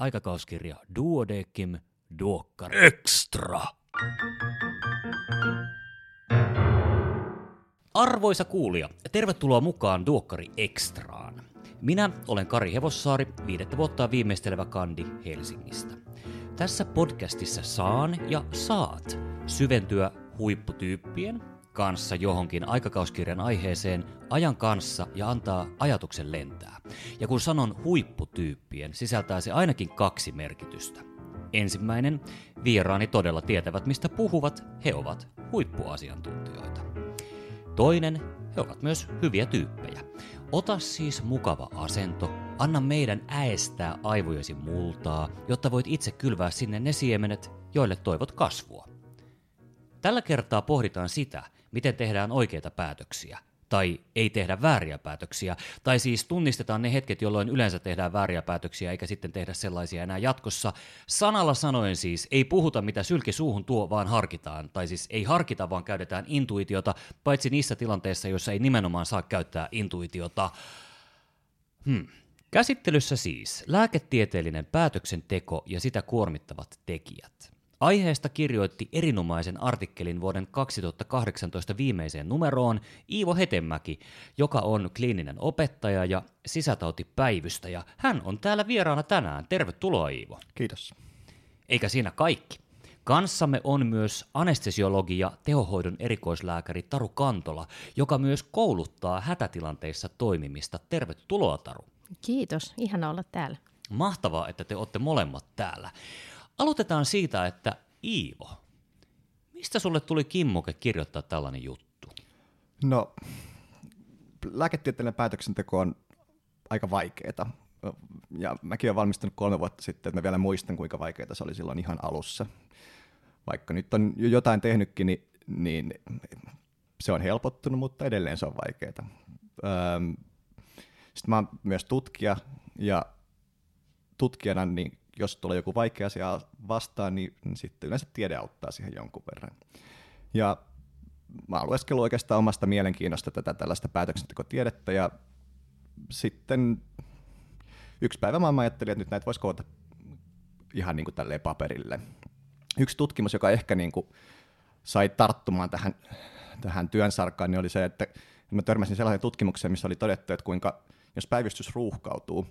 aikakauskirja Duodekim Duokkar Extra. Arvoisa kuulija, tervetuloa mukaan Duokkari Extraan. Minä olen Kari Hevossaari, viidettä vuotta viimeistelevä kandi Helsingistä. Tässä podcastissa saan ja saat syventyä huipputyyppien kanssa johonkin aikakauskirjan aiheeseen ajan kanssa ja antaa ajatuksen lentää. Ja kun sanon huipputyyppien, sisältää se ainakin kaksi merkitystä. Ensimmäinen, vieraani todella tietävät mistä puhuvat, he ovat huippuasiantuntijoita. Toinen, he ovat myös hyviä tyyppejä. Ota siis mukava asento, anna meidän äestää aivojesi multaa, jotta voit itse kylvää sinne ne siemenet, joille toivot kasvua. Tällä kertaa pohditaan sitä, miten tehdään oikeita päätöksiä, tai ei tehdä vääriä päätöksiä, tai siis tunnistetaan ne hetket, jolloin yleensä tehdään vääriä päätöksiä, eikä sitten tehdä sellaisia enää jatkossa. Sanalla sanoen siis, ei puhuta mitä sylki suuhun tuo, vaan harkitaan, tai siis ei harkita, vaan käytetään intuitiota, paitsi niissä tilanteissa, joissa ei nimenomaan saa käyttää intuitiota. Hmm. Käsittelyssä siis lääketieteellinen päätöksenteko ja sitä kuormittavat tekijät. Aiheesta kirjoitti erinomaisen artikkelin vuoden 2018 viimeiseen numeroon Iivo Hetemäki, joka on kliininen opettaja ja sisätautipäivystäjä. Hän on täällä vieraana tänään. Tervetuloa Iivo. Kiitos. Eikä siinä kaikki. Kanssamme on myös anestesiologi ja tehohoidon erikoislääkäri Taru Kantola, joka myös kouluttaa hätätilanteissa toimimista. Tervetuloa Taru. Kiitos, ihana olla täällä. Mahtavaa, että te olette molemmat täällä. Aloitetaan siitä, että Iivo, mistä sulle tuli kimmoke kirjoittaa tällainen juttu? No, lääketieteellinen päätöksenteko on aika vaikeaa. Ja mäkin olen valmistunut kolme vuotta sitten, että mä vielä muistan, kuinka vaikeaa se oli silloin ihan alussa. Vaikka nyt on jo jotain tehnytkin, niin, niin se on helpottunut, mutta edelleen se on vaikeaa. Sitten mä oon myös tutkija, ja tutkijana niin jos tulee joku vaikea asia vastaan, niin, niin sitten yleensä tiede auttaa siihen jonkun verran. Ja mä lueskellut oikeastaan omasta mielenkiinnosta tätä tällaista päätöksentekotiedettä ja sitten yksi päivä mä ajattelin, että nyt näitä voisi koota ihan niin kuin tälleen paperille. Yksi tutkimus, joka ehkä niin kuin sai tarttumaan tähän, tähän työn sarkaan, niin oli se, että mä törmäsin sellaisen tutkimukseen, missä oli todettu, että kuinka jos päivystys ruuhkautuu,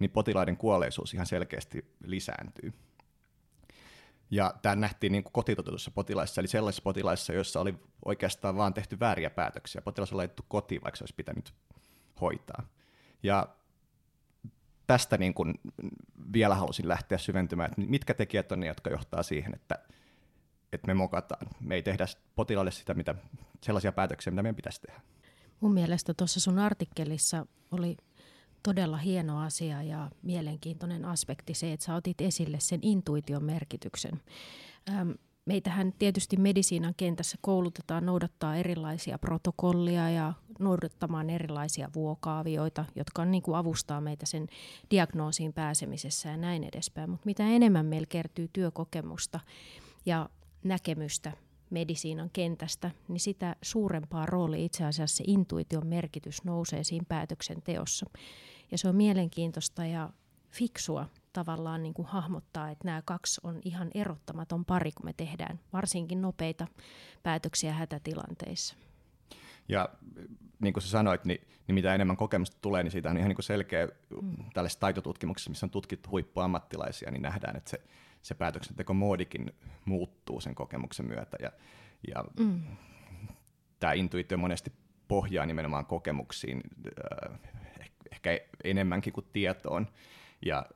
niin potilaiden kuolleisuus ihan selkeästi lisääntyy. Ja tämä nähtiin niin kotitotetussa potilaissa, eli sellaisissa potilaissa, joissa oli oikeastaan vaan tehty vääriä päätöksiä. Potilas on laitettu kotiin, vaikka se olisi pitänyt hoitaa. Ja tästä niin kuin vielä halusin lähteä syventymään, että mitkä tekijät on ne, jotka johtaa siihen, että, että me mokataan. Me ei tehdä potilaalle sitä, mitä, sellaisia päätöksiä, mitä meidän pitäisi tehdä. Mun mielestä tuossa sun artikkelissa oli todella hieno asia ja mielenkiintoinen aspekti se, että sä otit esille sen intuition merkityksen. Ähm, meitähän tietysti medisiinan kentässä koulutetaan noudattaa erilaisia protokollia ja noudattamaan erilaisia vuokaavioita, jotka on, niin kuin avustaa meitä sen diagnoosiin pääsemisessä ja näin edespäin. Mutta mitä enemmän meillä kertyy työkokemusta ja näkemystä medisiinan kentästä, niin sitä suurempaa roolia itse asiassa se intuition merkitys nousee siinä päätöksenteossa. Ja se on mielenkiintoista ja fiksua tavallaan niin kuin hahmottaa, että nämä kaksi on ihan erottamaton pari, kun me tehdään varsinkin nopeita päätöksiä hätätilanteissa. Ja niin kuin sä sanoit, niin, niin mitä enemmän kokemusta tulee, niin siitä on ihan niin kuin selkeä mm. tällaisessa taitotutkimuksessa, missä on tutkittu huippuammattilaisia, niin nähdään, että se, se päätöksentekomoodikin muuttuu sen kokemuksen myötä. Ja, ja mm. tämä intuitio monesti pohjaa nimenomaan kokemuksiin, äh, ehkä enemmänkin kuin tietoon. Ja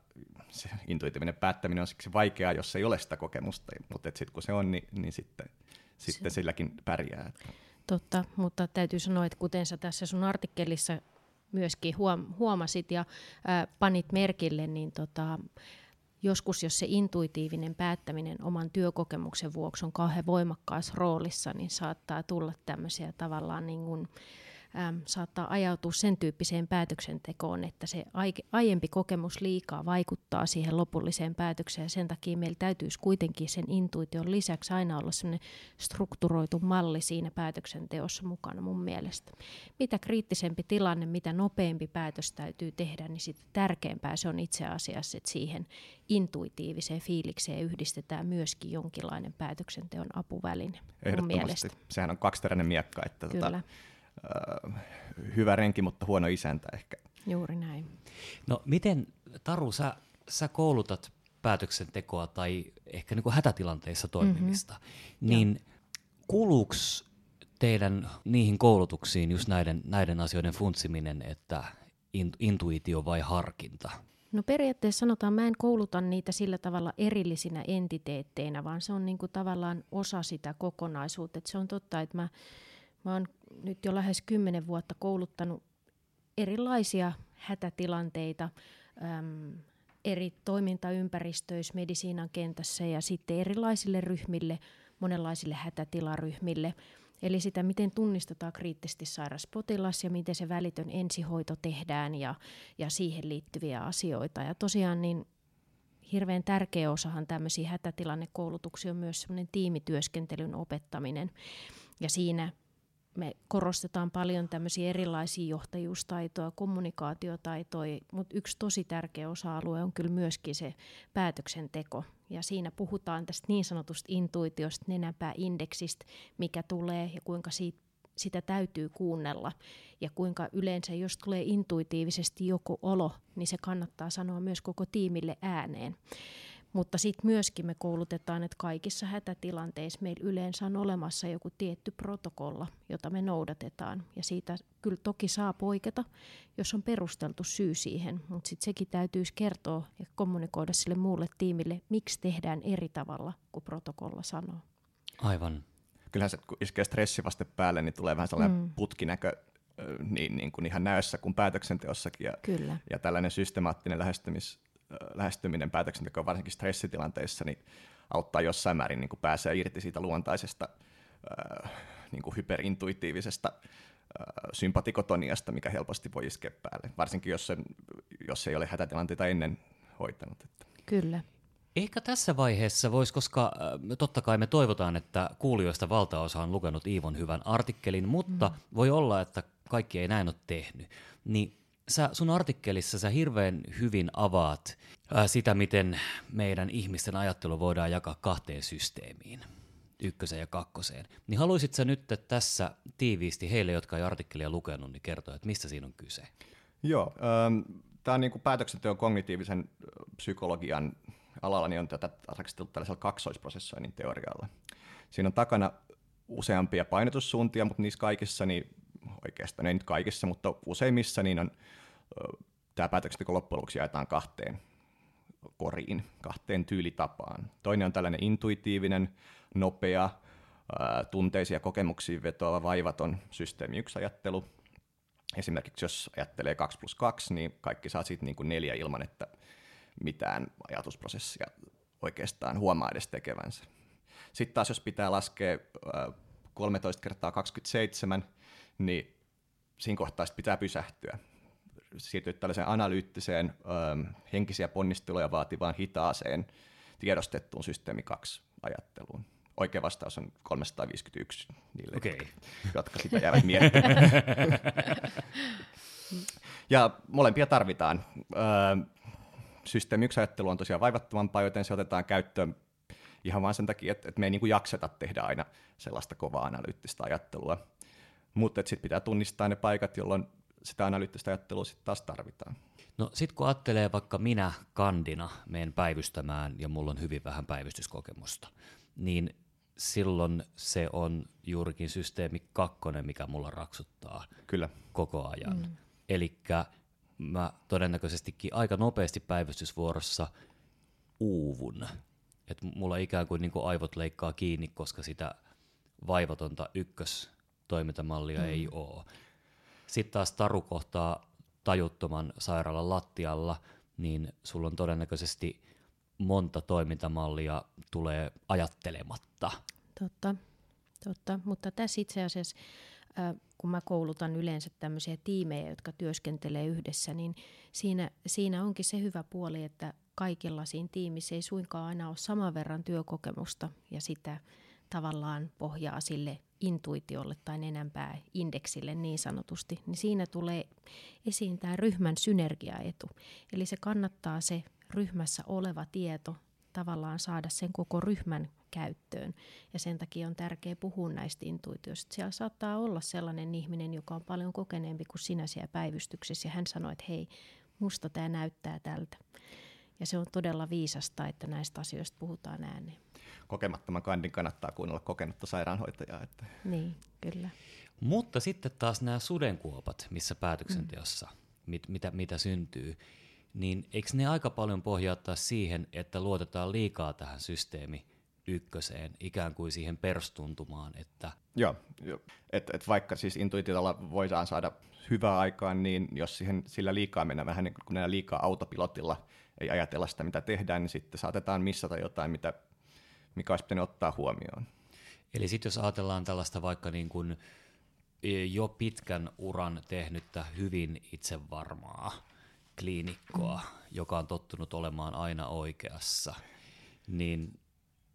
se intuitiivinen päättäminen on siksi vaikeaa, jos ei ole sitä kokemusta, mutta sitten kun se on, niin, niin sitten, sitten se. silläkin pärjää. Totta, mutta täytyy sanoa, että kuten sä tässä sun artikkelissa myöskin huom- huomasit ja ää, panit merkille, niin tota, joskus jos se intuitiivinen päättäminen oman työkokemuksen vuoksi on kauhean voimakkaassa roolissa, niin saattaa tulla tämmöisiä tavallaan niin kuin, äm, saattaa ajautua sen tyyppiseen päätöksentekoon, että se aiempi kokemus liikaa vaikuttaa siihen lopulliseen päätökseen. Sen takia meillä täytyisi kuitenkin sen intuition lisäksi aina olla sellainen strukturoitu malli siinä päätöksenteossa mukana mun mielestä. Mitä kriittisempi tilanne, mitä nopeampi päätös täytyy tehdä, niin sitten tärkeämpää se on itse asiassa, että siihen intuitiiviseen fiilikseen yhdistetään myöskin jonkinlainen päätöksenteon apuväline. Ehdottomasti. Sehän on kaksiteräinen miekka, että tota, Kyllä. Tota, äh, hyvä renki, mutta huono isäntä ehkä. Juuri näin. No miten, Taru, sä, sä koulutat päätöksentekoa tai ehkä niin kuin hätätilanteissa toimimista, mm-hmm. niin kuuluuko teidän niihin koulutuksiin just näiden, näiden asioiden funtsiminen, että intuitio vai harkinta? No periaatteessa sanotaan, mä en kouluta niitä sillä tavalla erillisinä entiteetteinä, vaan se on niin kuin tavallaan osa sitä kokonaisuutta. Et se on totta, että mä, mä oon nyt jo lähes kymmenen vuotta kouluttanut erilaisia hätätilanteita äm, eri toimintaympäristöissä medisiinan kentässä ja sitten erilaisille ryhmille, monenlaisille hätätilaryhmille – Eli sitä, miten tunnistetaan kriittisesti sairas potilas ja miten se välitön ensihoito tehdään ja, ja siihen liittyviä asioita. Ja tosiaan niin hirveän tärkeä osahan tämmöisiä hätätilannekoulutuksia on myös semmoinen tiimityöskentelyn opettaminen. Ja siinä me korostetaan paljon tämmöisiä erilaisia johtajuustaitoja, kommunikaatiotaitoja, mutta yksi tosi tärkeä osa-alue on kyllä myöskin se päätöksenteko. Ja siinä puhutaan tästä niin sanotusta intuitiosta, nenäpääindeksistä, mikä tulee ja kuinka siitä, sitä täytyy kuunnella. Ja kuinka yleensä, jos tulee intuitiivisesti joku olo, niin se kannattaa sanoa myös koko tiimille ääneen. Mutta sitten myöskin me koulutetaan, että kaikissa hätätilanteissa meillä yleensä on olemassa joku tietty protokolla, jota me noudatetaan. Ja siitä kyllä toki saa poiketa, jos on perusteltu syy siihen, mutta sitten sekin täytyisi kertoa ja kommunikoida sille muulle tiimille, miksi tehdään eri tavalla kuin protokolla sanoo. Aivan. Kyllähän se, kun iskee stressivaste päälle, niin tulee vähän sellainen mm. putkinäkö niin, niin kuin ihan näössä kuin päätöksenteossakin. Ja, Kyllä. ja tällainen systemaattinen lähestymis, lähestyminen päätöksentekoon varsinkin stressitilanteissa niin auttaa jossain määrin niin kuin pääsee irti siitä luontaisesta niin kuin hyperintuitiivisesta sympatikotoniasta, mikä helposti voi iskeä päälle, varsinkin jos, se, jos ei ole hätätilanteita ennen hoitanut. Että. Kyllä. Ehkä tässä vaiheessa voisi, koska totta kai me toivotaan, että kuulijoista valtaosa on lukenut Iivon hyvän artikkelin, mutta mm. voi olla, että kaikki ei näin ole tehnyt. Niin sä sun artikkelissa sä hirveän hyvin avaat ää, sitä, miten meidän ihmisten ajattelu voidaan jakaa kahteen systeemiin, ykköseen ja kakkoseen. Niin haluaisit sä nyt tässä tiiviisti heille, jotka ei artikkelia lukenut, niin kertoa, että mistä siinä on kyse? Joo, ähm, tämä niin päätöksenteon kognitiivisen psykologian alalla niin on tätä tarkasteltu tällaisella kaksoisprosessoinnin teorialla. Siinä on takana useampia painotussuuntia, mutta niissä kaikissa niin oikeastaan, ei nyt kaikissa, mutta useimmissa, niin on, tämä päätöksenteko loppujen lopuksi jaetaan kahteen koriin, kahteen tyylitapaan. Toinen on tällainen intuitiivinen, nopea, tunteisia kokemuksiin vetoava vaivaton systeemi yksi ajattelu. Esimerkiksi jos ajattelee 2 plus 2, niin kaikki saa siitä niin kuin neljä ilman, että mitään ajatusprosessia oikeastaan huomaa edes tekevänsä. Sitten taas jos pitää laskea 13 kertaa 27, niin siinä kohtaa pitää pysähtyä. Siirtyä tällaiseen analyyttiseen, ö, henkisiä ponnisteluja vaativaan hitaaseen tiedostettuun systeemi 2 ajatteluun. Oikea vastaus on 351 niille, okay. jotka, jotka sitä jäävät miettimään. ja molempia tarvitaan. Ö, systeemi 1 ajattelu on tosiaan vaivattomampaa, joten se otetaan käyttöön ihan vain sen takia, että, että me ei niin kuin jakseta tehdä aina sellaista kovaa analyyttistä ajattelua mutta sitten pitää tunnistaa ne paikat, jolloin sitä analyyttistä ajattelua sitten taas tarvitaan. No sitten kun ajattelee vaikka minä kandina menen päivystämään ja mulla on hyvin vähän päivystyskokemusta, niin silloin se on juurikin systeemi kakkonen, mikä mulla raksuttaa Kyllä. koko ajan. Mm. Eli mä todennäköisestikin aika nopeasti päivystysvuorossa uuvun. että mulla ikään kuin, niin kuin aivot leikkaa kiinni, koska sitä vaivatonta ykkös toimintamallia mm. ei ole. Sitten taas taru kohtaa tajuttoman sairaalan lattialla, niin sulla on todennäköisesti monta toimintamallia tulee ajattelematta. Totta, totta. mutta tässä itse asiassa kun mä koulutan yleensä tämmöisiä tiimejä, jotka työskentelee yhdessä, niin siinä, siinä onkin se hyvä puoli, että kaikilla siinä tiimissä ei suinkaan aina ole saman verran työkokemusta ja sitä tavallaan pohjaa sille intuitiolle tai enempää indeksille niin sanotusti, niin siinä tulee esiin tämä ryhmän synergiaetu. Eli se kannattaa se ryhmässä oleva tieto tavallaan saada sen koko ryhmän käyttöön. Ja sen takia on tärkeää puhua näistä intuitioista. Siellä saattaa olla sellainen ihminen, joka on paljon kokeneempi kuin sinä siellä päivystyksessä, ja hän sanoo, että hei, musta tämä näyttää tältä. Ja se on todella viisasta, että näistä asioista puhutaan ääneen. Kokemattoman kandin kannattaa kuunnella kokenutta sairaanhoitajaa. Että... Niin, kyllä. Mutta sitten taas nämä sudenkuopat, missä päätöksenteossa, mm. mit, mitä, mitä syntyy, niin eikö ne aika paljon pohjaa siihen, että luotetaan liikaa tähän systeemi ykköseen, ikään kuin siihen perstuntumaan. Että... Joo, jo. Et, et vaikka siis intuitiolla voidaan saada hyvää aikaan, niin jos siihen sillä liikaa mennään vähän niin kuin liikaa autopilotilla, ei ajatella sitä mitä tehdään, niin sitten saatetaan missata jotain, mitä, mikä olisi pitänyt ottaa huomioon. Eli sitten jos ajatellaan tällaista vaikka niin kuin e, jo pitkän uran tehnyttä hyvin itsevarmaa kliinikkoa, joka on tottunut olemaan aina oikeassa, niin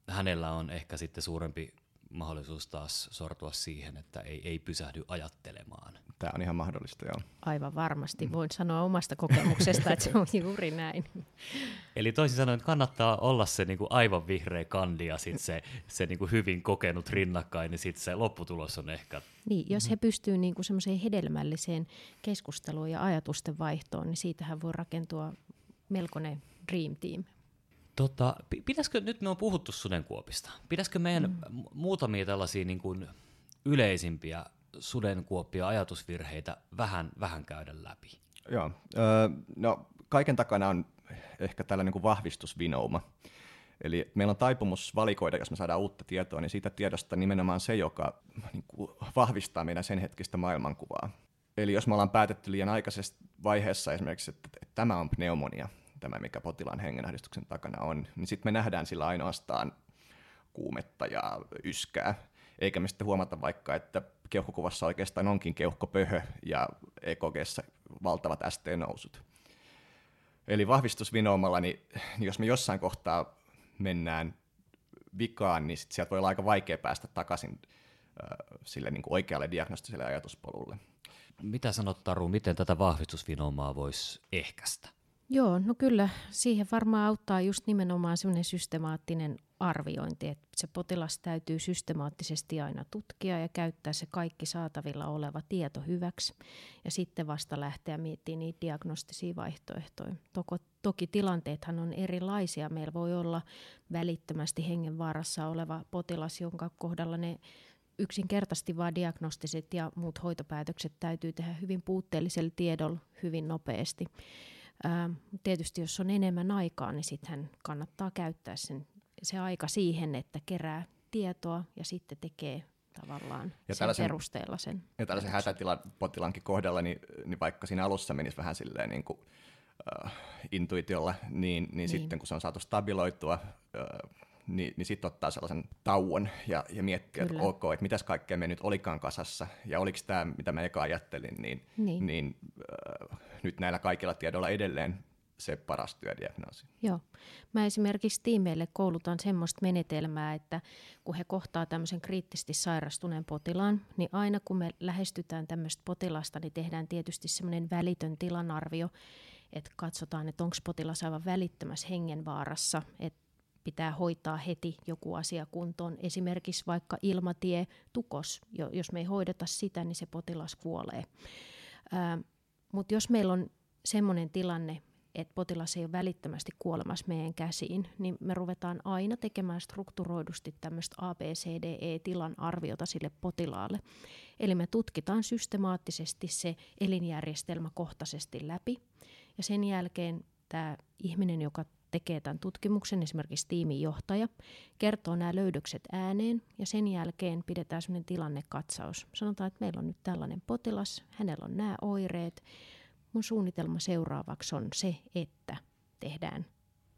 hänellä on ehkä sitten suurempi mahdollisuus taas sortua siihen, että ei, ei pysähdy ajattelemaan. Tämä on ihan mahdollista, joo. Aivan varmasti. Mm. Voin sanoa omasta kokemuksesta, että se on juuri näin. Eli toisin sanoen kannattaa olla se niin kuin aivan vihreä kandi ja sit se, se niin kuin hyvin kokenut rinnakkain, niin sitten se lopputulos on ehkä... Niin, jos he pystyvät niin semmoiseen hedelmälliseen keskusteluun ja ajatusten vaihtoon, niin siitähän voi rakentua melkoinen dream team. Tota, pitäisikö, nyt me on puhuttu sudenkuopista, pitäisikö meidän mm. muutamia tällaisia niin kuin yleisimpiä sudenkuoppia ajatusvirheitä vähän, vähän käydä läpi? Joo, öö, no kaiken takana on ehkä tällainen niin vahvistusvinouma. Eli meillä on taipumus valikoida, jos me saadaan uutta tietoa, niin siitä tiedosta nimenomaan se, joka niin kuin vahvistaa meidän sen hetkistä maailmankuvaa. Eli jos me ollaan päätetty liian aikaisessa vaiheessa esimerkiksi, että, että tämä on pneumonia, tämä mikä potilaan hengenahdistuksen takana on, niin sitten me nähdään sillä ainoastaan kuumetta ja yskää, eikä me sitten huomata vaikka, että keuhkokuvassa oikeastaan onkin keuhkopöhö ja EKGssä valtavat ST-nousut. Eli vahvistusvinoomalla, niin, jos me jossain kohtaa mennään vikaan, niin sit sieltä voi olla aika vaikea päästä takaisin äh, sille niin kuin oikealle diagnostiselle ajatuspolulle. Mitä sanot Taru, miten tätä vahvistusvinoomaa voisi ehkäistä? Joo, no kyllä siihen varmaan auttaa just nimenomaan semmoinen systemaattinen arviointi, että se potilas täytyy systemaattisesti aina tutkia ja käyttää se kaikki saatavilla oleva tieto hyväksi ja sitten vasta lähteä miettimään niitä diagnostisia vaihtoehtoja. Toko, toki tilanteethan on erilaisia. Meillä voi olla välittömästi hengenvaarassa oleva potilas, jonka kohdalla ne yksinkertaisesti vain diagnostiset ja muut hoitopäätökset täytyy tehdä hyvin puutteellisella tiedolla hyvin nopeasti. Ää, tietysti jos on enemmän aikaa, niin sitten kannattaa käyttää sen, se aika siihen, että kerää tietoa ja sitten tekee tavallaan ja sen perusteella sen. Ja tällaisen hätätilapotilankin kohdalla, niin, niin vaikka siinä alussa menisi vähän silleen niin kuin, äh, intuitiolla, niin, niin, niin, sitten kun se on saatu stabiloitua, äh, niin, niin sitten ottaa sellaisen tauon ja, ja miettiä, että ok, että mitäs kaikkea me nyt olikaan kasassa ja oliko tämä, mitä mä eka ajattelin, niin, niin. niin äh, nyt näillä kaikilla tiedoilla edelleen se paras työdiagnoosi. Joo. Mä esimerkiksi tiimeille koulutan semmoista menetelmää, että kun he kohtaa tämmöisen kriittisesti sairastuneen potilaan, niin aina kun me lähestytään tämmöistä potilasta, niin tehdään tietysti semmoinen välitön tilanarvio, että katsotaan, että onko potilas aivan välittömässä hengenvaarassa, että pitää hoitaa heti joku asia kuntoon. Esimerkiksi vaikka ilmatie, tukos, jos me ei hoideta sitä, niin se potilas kuolee. Mutta jos meillä on sellainen tilanne, että potilas ei ole välittömästi kuolemassa meidän käsiin, niin me ruvetaan aina tekemään strukturoidusti tämmöistä ABCDE-tilan arviota sille potilaalle. Eli me tutkitaan systemaattisesti se elinjärjestelmä kohtaisesti läpi, ja sen jälkeen tämä ihminen, joka tekee tämän tutkimuksen, esimerkiksi tiimin johtaja, kertoo nämä löydökset ääneen ja sen jälkeen pidetään sellainen tilannekatsaus. Sanotaan, että meillä on nyt tällainen potilas, hänellä on nämä oireet. Mun suunnitelma seuraavaksi on se, että tehdään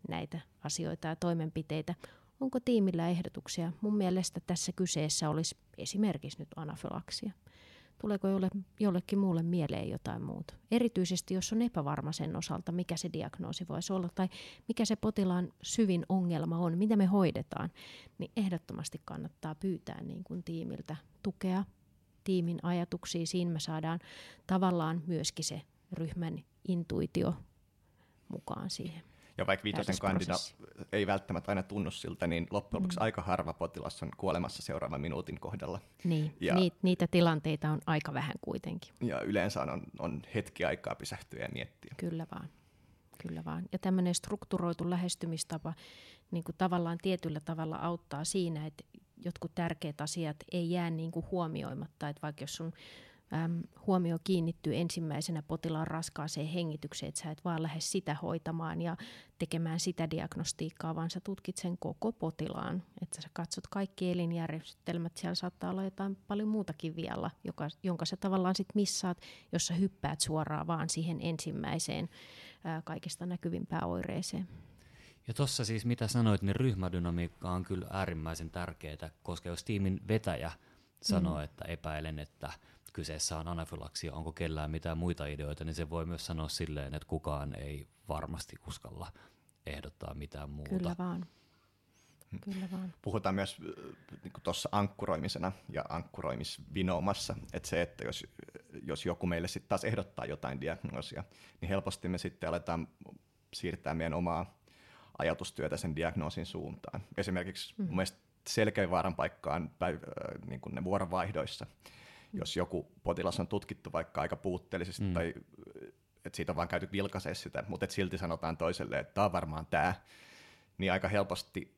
näitä asioita ja toimenpiteitä. Onko tiimillä ehdotuksia? Mun mielestä tässä kyseessä olisi esimerkiksi nyt anafylaksia. Tuleeko jolle, jollekin muulle mieleen jotain muuta. Erityisesti jos on epävarma sen osalta, mikä se diagnoosi voisi olla tai mikä se potilaan syvin ongelma on, mitä me hoidetaan, niin ehdottomasti kannattaa pyytää niin kuin tiimiltä tukea, tiimin ajatuksia. Siinä me saadaan tavallaan myöskin se ryhmän intuitio mukaan siihen. Ja vaikka viitosen kandida ei välttämättä aina tunnu siltä, niin loppujen lopuksi mm. aika harva potilas on kuolemassa seuraavan minuutin kohdalla. Niin, ja, niitä, niitä tilanteita on aika vähän kuitenkin. Ja yleensä on, on hetki aikaa pysähtyä ja miettiä. Kyllä vaan. Kyllä vaan. Ja tämmöinen strukturoitu lähestymistapa niin kuin tavallaan tietyllä tavalla auttaa siinä, että jotkut tärkeät asiat ei jää niin kuin huomioimatta. Että vaikka jos sun äm, huomio kiinnittyy ensimmäisenä potilaan raskaaseen hengitykseen, että sä et vaan lähde sitä hoitamaan ja tekemään sitä diagnostiikkaa, vaan sä tutkit sen koko potilaan. Että sä katsot kaikki elinjärjestelmät, siellä saattaa olla jotain paljon muutakin vielä, joka, jonka sä tavallaan sit missaat, jos sä hyppäät suoraan vaan siihen ensimmäiseen ää, kaikista näkyvimpään oireeseen. Ja tuossa siis mitä sanoit, niin ryhmädynamiikka on kyllä äärimmäisen tärkeää, koska jos tiimin vetäjä sanoo, mm. että epäilen, että kyseessä on anafylaksia, onko kellään mitään muita ideoita, niin se voi myös sanoa silleen, että kukaan ei varmasti uskalla ehdottaa mitään muuta. Kyllä vaan. Kyllä vaan. Puhutaan myös niin tuossa ankkuroimisena ja ankkuroimisvinoomassa, että se, että jos, jos joku meille sitten taas ehdottaa jotain diagnoosia, niin helposti me sitten aletaan siirtää meidän omaa ajatustyötä sen diagnoosin suuntaan. Esimerkiksi mm. mun mielestä selkeä vaaran paikka on päiv- niin kuin ne vuorovaihdoissa. Mm. Jos joku potilas on tutkittu vaikka aika puutteellisesti mm. tai että siitä on vaan käyty vilkaisee sitä, mutta et silti sanotaan toiselle, että tämä on varmaan tämä, niin aika helposti,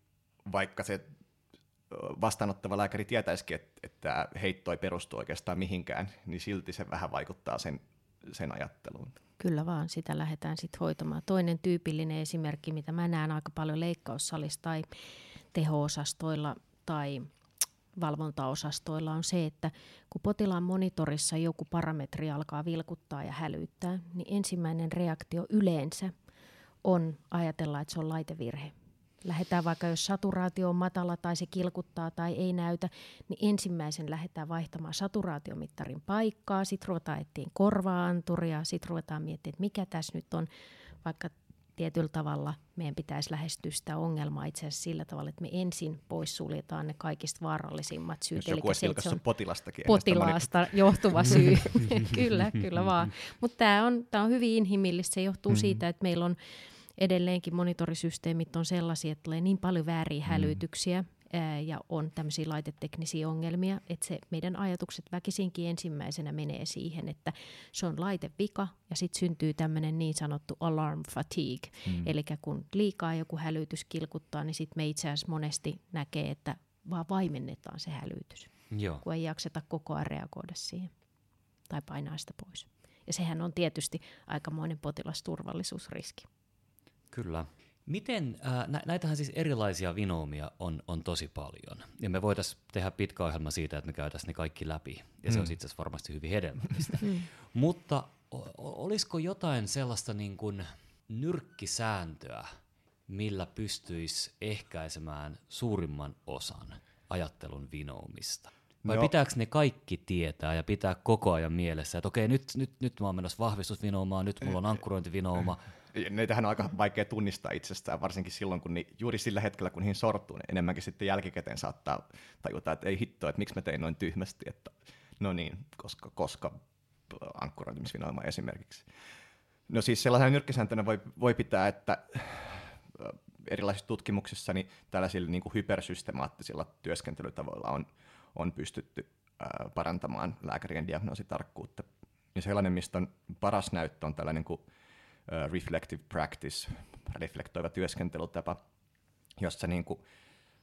vaikka se vastaanottava lääkäri tietäisikin, että, että heitto ei perustu oikeastaan mihinkään, niin silti se vähän vaikuttaa sen, sen ajatteluun. Kyllä vaan, sitä lähdetään sitten hoitamaan. Toinen tyypillinen esimerkki, mitä mä näen aika paljon leikkaussalissa tai teho-osastoilla tai valvontaosastoilla on se, että kun potilaan monitorissa joku parametri alkaa vilkuttaa ja hälyttää, niin ensimmäinen reaktio yleensä on ajatella, että se on laitevirhe. Lähdetään vaikka jos saturaatio on matala tai se kilkuttaa tai ei näytä, niin ensimmäisen lähdetään vaihtamaan saturaatiomittarin paikkaa, sitten ruvetaan etsiä korvaanturia, sitten ruvetaan miettimään, että mikä tässä nyt on, vaikka tietyllä tavalla meidän pitäisi lähestyä sitä ongelmaa itse asiassa sillä tavalla, että me ensin poissuljetaan ne kaikista vaarallisimmat syyt. Jos joku se, se on potilastakin. Potilaasta moni... johtuva syy. kyllä, kyllä vaan. Mutta tämä on, tää on hyvin inhimillistä. Se johtuu mm-hmm. siitä, että meillä on edelleenkin monitorisysteemit on sellaisia, että tulee niin paljon vääriä mm. hälytyksiä ää, ja on tämmöisiä laiteteknisiä ongelmia, että se meidän ajatukset väkisinkin ensimmäisenä menee siihen, että se on laitevika ja sitten syntyy tämmöinen niin sanottu alarm fatigue. Mm. Eli kun liikaa joku hälytys kilkuttaa, niin sitten me itse asiassa monesti näkee, että vaan vaimennetaan se hälytys, Joo. kun ei jakseta koko ajan reagoida siihen tai painaa sitä pois. Ja sehän on tietysti aikamoinen potilasturvallisuusriski. Kyllä. Miten, äh, nä, näitähän siis erilaisia vinoomia on, on tosi paljon. Ja me voitaisiin tehdä pitkä ohjelma siitä, että me käytäisiin ne kaikki läpi. Ja mm. se on itse asiassa varmasti hyvin hedelmällistä. Mm. Mutta o, olisiko jotain sellaista niin kuin nyrkkisääntöä, millä pystyisi ehkäisemään suurimman osan ajattelun vinoomista? Vai no. pitääkö ne kaikki tietää ja pitää koko ajan mielessä, että okei, nyt, nyt, nyt mä oon menossa vahvistusvinoomaan, nyt mulla on ankkurointivinooma, Neitähän on aika vaikea tunnistaa itsestään, varsinkin silloin, kun ni, juuri sillä hetkellä, kun niihin sortuu, niin enemmänkin sitten jälkikäteen saattaa tajuta, että ei hitto, että miksi mä tein noin tyhmästi, että no niin, koska, koska ankkurointimisvinoima esimerkiksi. No siis sellaisena nyrkkisääntönä voi, voi pitää, että erilaisissa tutkimuksissa niin tällaisilla niin kuin hypersystemaattisilla työskentelytavoilla on, on pystytty parantamaan lääkärien diagnoositarkkuutta. Ja sellainen, mistä on paras näyttö, on tällainen kuin reflective practice, reflektoiva työskentelytapa, jossa niin kuin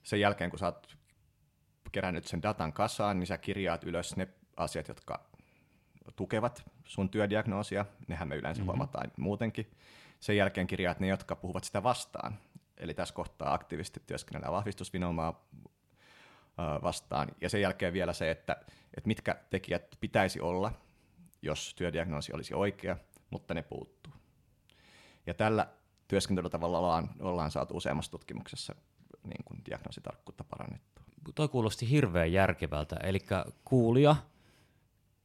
sen jälkeen, kun sä oot kerännyt sen datan kasaan, niin sä kirjaat ylös ne asiat, jotka tukevat sun työdiagnoosia. Nehän me yleensä mm-hmm. huomataan muutenkin. Sen jälkeen kirjaat ne, jotka puhuvat sitä vastaan. Eli tässä kohtaa aktiivisesti työskennellään vahvistusvinoumaa vastaan. Ja sen jälkeen vielä se, että, että mitkä tekijät pitäisi olla, jos työdiagnoosi olisi oikea, mutta ne puuttuu. Ja tällä työskentelytavalla ollaan, ollaan saatu useammassa tutkimuksessa niin kuin diagnoositarkkuutta parannettua. Toi kuulosti hirveän järkevältä, eli kuulija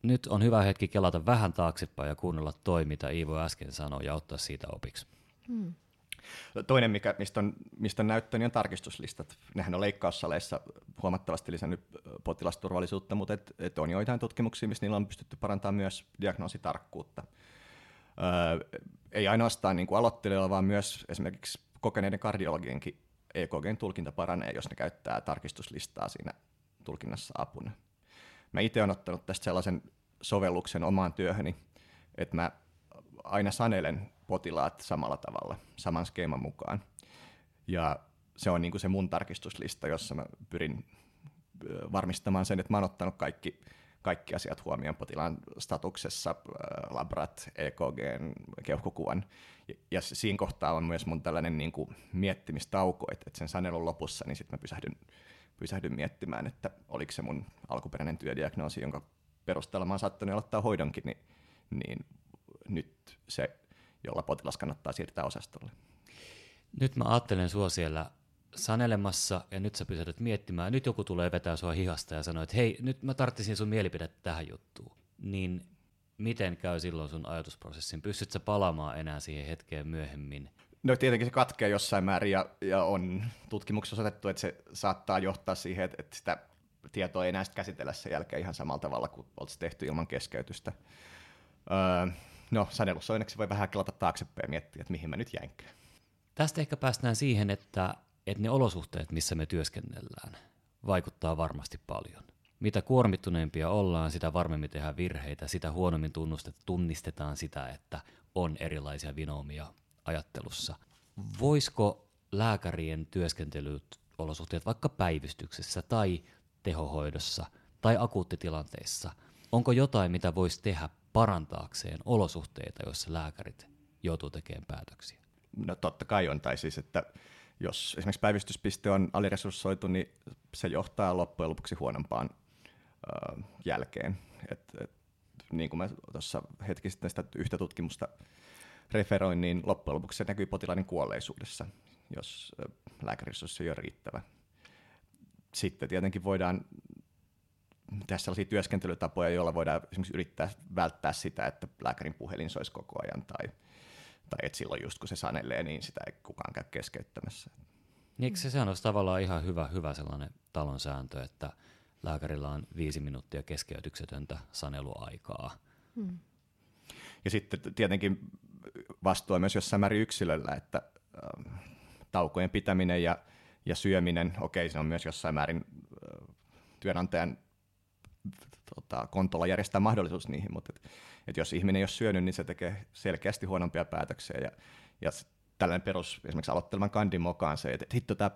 nyt on hyvä hetki kelata vähän taaksepäin ja kuunnella toi, mitä Iivo äsken sanoi ja ottaa siitä opiksi. Hmm. Toinen, mikä, mistä, on, mistä on näyttö, niin on tarkistuslistat. Nehän on leikkaussaleissa huomattavasti lisännyt potilasturvallisuutta, mutta et, et on joitain tutkimuksia, missä niillä on pystytty parantamaan myös diagnoositarkkuutta. Öö, ei ainoastaan niin kuin aloittelijoilla, vaan myös esimerkiksi kokeneiden kardiologienkin EKGn tulkinta paranee, jos ne käyttää tarkistuslistaa siinä tulkinnassa apuna. Mä itse olen ottanut tästä sellaisen sovelluksen omaan työhöni, että mä aina sanelen potilaat samalla tavalla, saman skeeman mukaan. Ja se on niin kuin se mun tarkistuslista, jossa mä pyrin varmistamaan sen, että mä oon ottanut kaikki, kaikki asiat huomioon potilaan statuksessa, labrat, EKG, keuhkokuvan. Ja, siinä kohtaa on myös mun tällainen niin kuin miettimistauko, että, että sen sanelun lopussa niin sitten mä pysähdyn, pysähdyn miettimään, että oliko se mun alkuperäinen työdiagnoosi, jonka perusteella mä oon saattanut aloittaa hoidonkin, niin, niin nyt se, jolla potilas kannattaa siirtää osastolle. Nyt mä ajattelen sua siellä sanelemassa ja nyt sä pysähdyt miettimään, nyt joku tulee vetää sua hihasta ja sanoo, että hei, nyt mä tarttisin sun mielipidettä tähän juttuun. Niin miten käy silloin sun ajatusprosessin? Pystyt sä palaamaan enää siihen hetkeen myöhemmin? No tietenkin se katkee jossain määrin ja, ja on tutkimuksessa osoitettu, että se saattaa johtaa siihen, että, että sitä tietoa ei enää käsitellä sen jälkeen ihan samalla tavalla kuin oltaisiin tehty ilman keskeytystä. Öö, no sanelussa onneksi voi vähän kelata taaksepäin ja miettiä, että mihin mä nyt jäinkään. Tästä ehkä päästään siihen, että, että ne olosuhteet, missä me työskennellään, vaikuttaa varmasti paljon. Mitä kuormittuneempia ollaan, sitä varmemmin tehdään virheitä, sitä huonommin tunnistetaan sitä, että on erilaisia vinoomia ajattelussa. Voisiko lääkärien työskentelyt olosuhteet vaikka päivystyksessä tai tehohoidossa tai akuuttitilanteissa, onko jotain, mitä voisi tehdä parantaakseen olosuhteita, joissa lääkärit joutuu tekemään päätöksiä? No totta kai on, tai siis, että jos esimerkiksi päivystyspiste on aliresurssoitu, niin se johtaa loppujen lopuksi huonompaan ö, jälkeen. Et, et, niin kuin mä tuossa hetki sitten sitä yhtä tutkimusta referoin, niin loppujen lopuksi se näkyy potilaiden kuolleisuudessa, jos lääkäriresurssi ei ole riittävä. Sitten tietenkin voidaan tehdä sellaisia työskentelytapoja, joilla voidaan esimerkiksi yrittää välttää sitä, että lääkärin puhelin soisi koko ajan tai, tai että silloin just kun se sanelee, niin sitä ei kukaan käy keskeyttämässä. Niin, se on tavallaan ihan hyvä, hyvä sellainen talon sääntö, että lääkärillä on viisi minuuttia keskeytyksetöntä saneluaikaa. Hmm. Ja sitten tietenkin vastuu myös jossain määrin yksilöllä, että äh, taukojen pitäminen ja, ja syöminen, okei, se on myös jossain määrin äh, työnantajan tota, kontolla järjestää mahdollisuus niihin, mutta et, et jos ihminen ei ole syönyt, niin se tekee selkeästi huonompia päätöksiä. Ja, ja tällainen perus esimerkiksi aloittelevan kandin mukaan se, että hitto tämä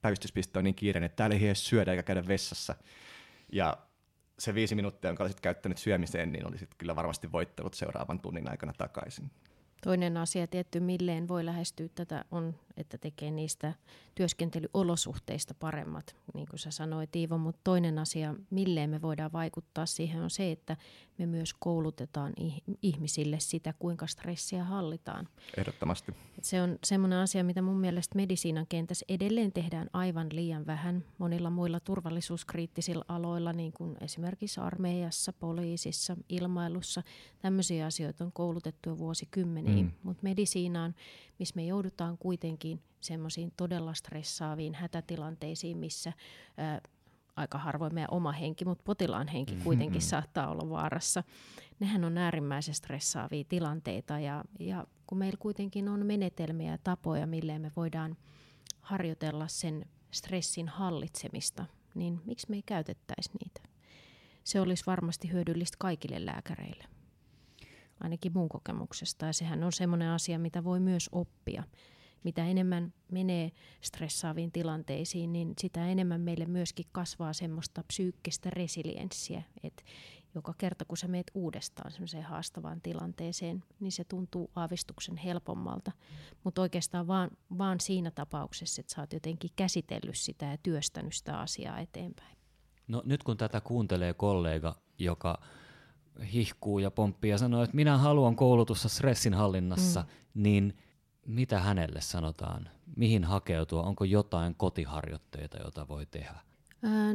päivystyspiste on niin kiireinen, että täällä ei edes syödä eikä käydä vessassa. Ja se viisi minuuttia, jonka olisit käyttänyt syömiseen, niin olisit kyllä varmasti voittanut seuraavan tunnin aikana takaisin. Toinen asia tietty, milleen voi lähestyä tätä, on, että tekee niistä työskentelyolosuhteista paremmat, niin kuin sä sanoit Iivo. Mutta toinen asia, milleen me voidaan vaikuttaa siihen, on se, että me myös koulutetaan ihmisille sitä, kuinka stressiä hallitaan. Ehdottomasti. Se on semmoinen asia, mitä mun mielestä medisiinan kentässä edelleen tehdään aivan liian vähän monilla muilla turvallisuuskriittisillä aloilla, niin kuin esimerkiksi armeijassa, poliisissa, ilmailussa. Tämmöisiä asioita on koulutettu jo vuosikymmeniin, mm. mutta medisiinaan, missä me joudutaan kuitenkin semmoisiin todella stressaaviin hätätilanteisiin, missä ää, aika harvoin meidän oma henki, mutta potilaan henki mm-hmm. kuitenkin saattaa olla vaarassa. Nehän on äärimmäisen stressaavia tilanteita ja, ja kun meillä kuitenkin on menetelmiä ja tapoja, millä me voidaan harjoitella sen stressin hallitsemista, niin miksi me ei käytettäisi niitä? Se olisi varmasti hyödyllistä kaikille lääkäreille, ainakin mun kokemuksesta. Ja sehän on semmoinen asia, mitä voi myös oppia mitä enemmän menee stressaaviin tilanteisiin, niin sitä enemmän meille myöskin kasvaa semmoista psyykkistä resilienssiä, että joka kerta kun sä meet uudestaan semmoiseen haastavaan tilanteeseen, niin se tuntuu aavistuksen helpommalta. Mutta oikeastaan vaan, vaan siinä tapauksessa, että sä oot jotenkin käsitellyt sitä ja työstänyt sitä asiaa eteenpäin. No nyt kun tätä kuuntelee kollega, joka hihkuu ja pomppii ja sanoo, että minä haluan koulutussa stressinhallinnassa, mm. niin – mitä hänelle sanotaan? Mihin hakeutua? Onko jotain kotiharjoitteita, joita voi tehdä?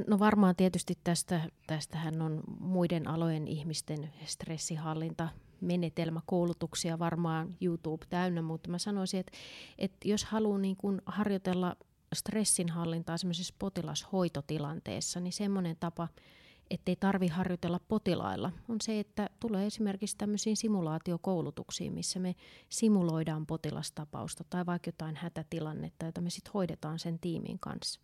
No varmaan tietysti tästä, tästähän on muiden alojen ihmisten stressihallinta menetelmäkoulutuksia varmaan YouTube täynnä, mutta mä sanoisin, että, että jos haluaa niin kuin harjoitella stressinhallintaa semmoisessa potilashoitotilanteessa, niin semmoinen tapa, ettei tarvi harjoitella potilailla, on se, että tulee esimerkiksi tämmöisiin simulaatiokoulutuksiin, missä me simuloidaan potilastapausta tai vaikka jotain hätätilannetta, jota me sitten hoidetaan sen tiimin kanssa.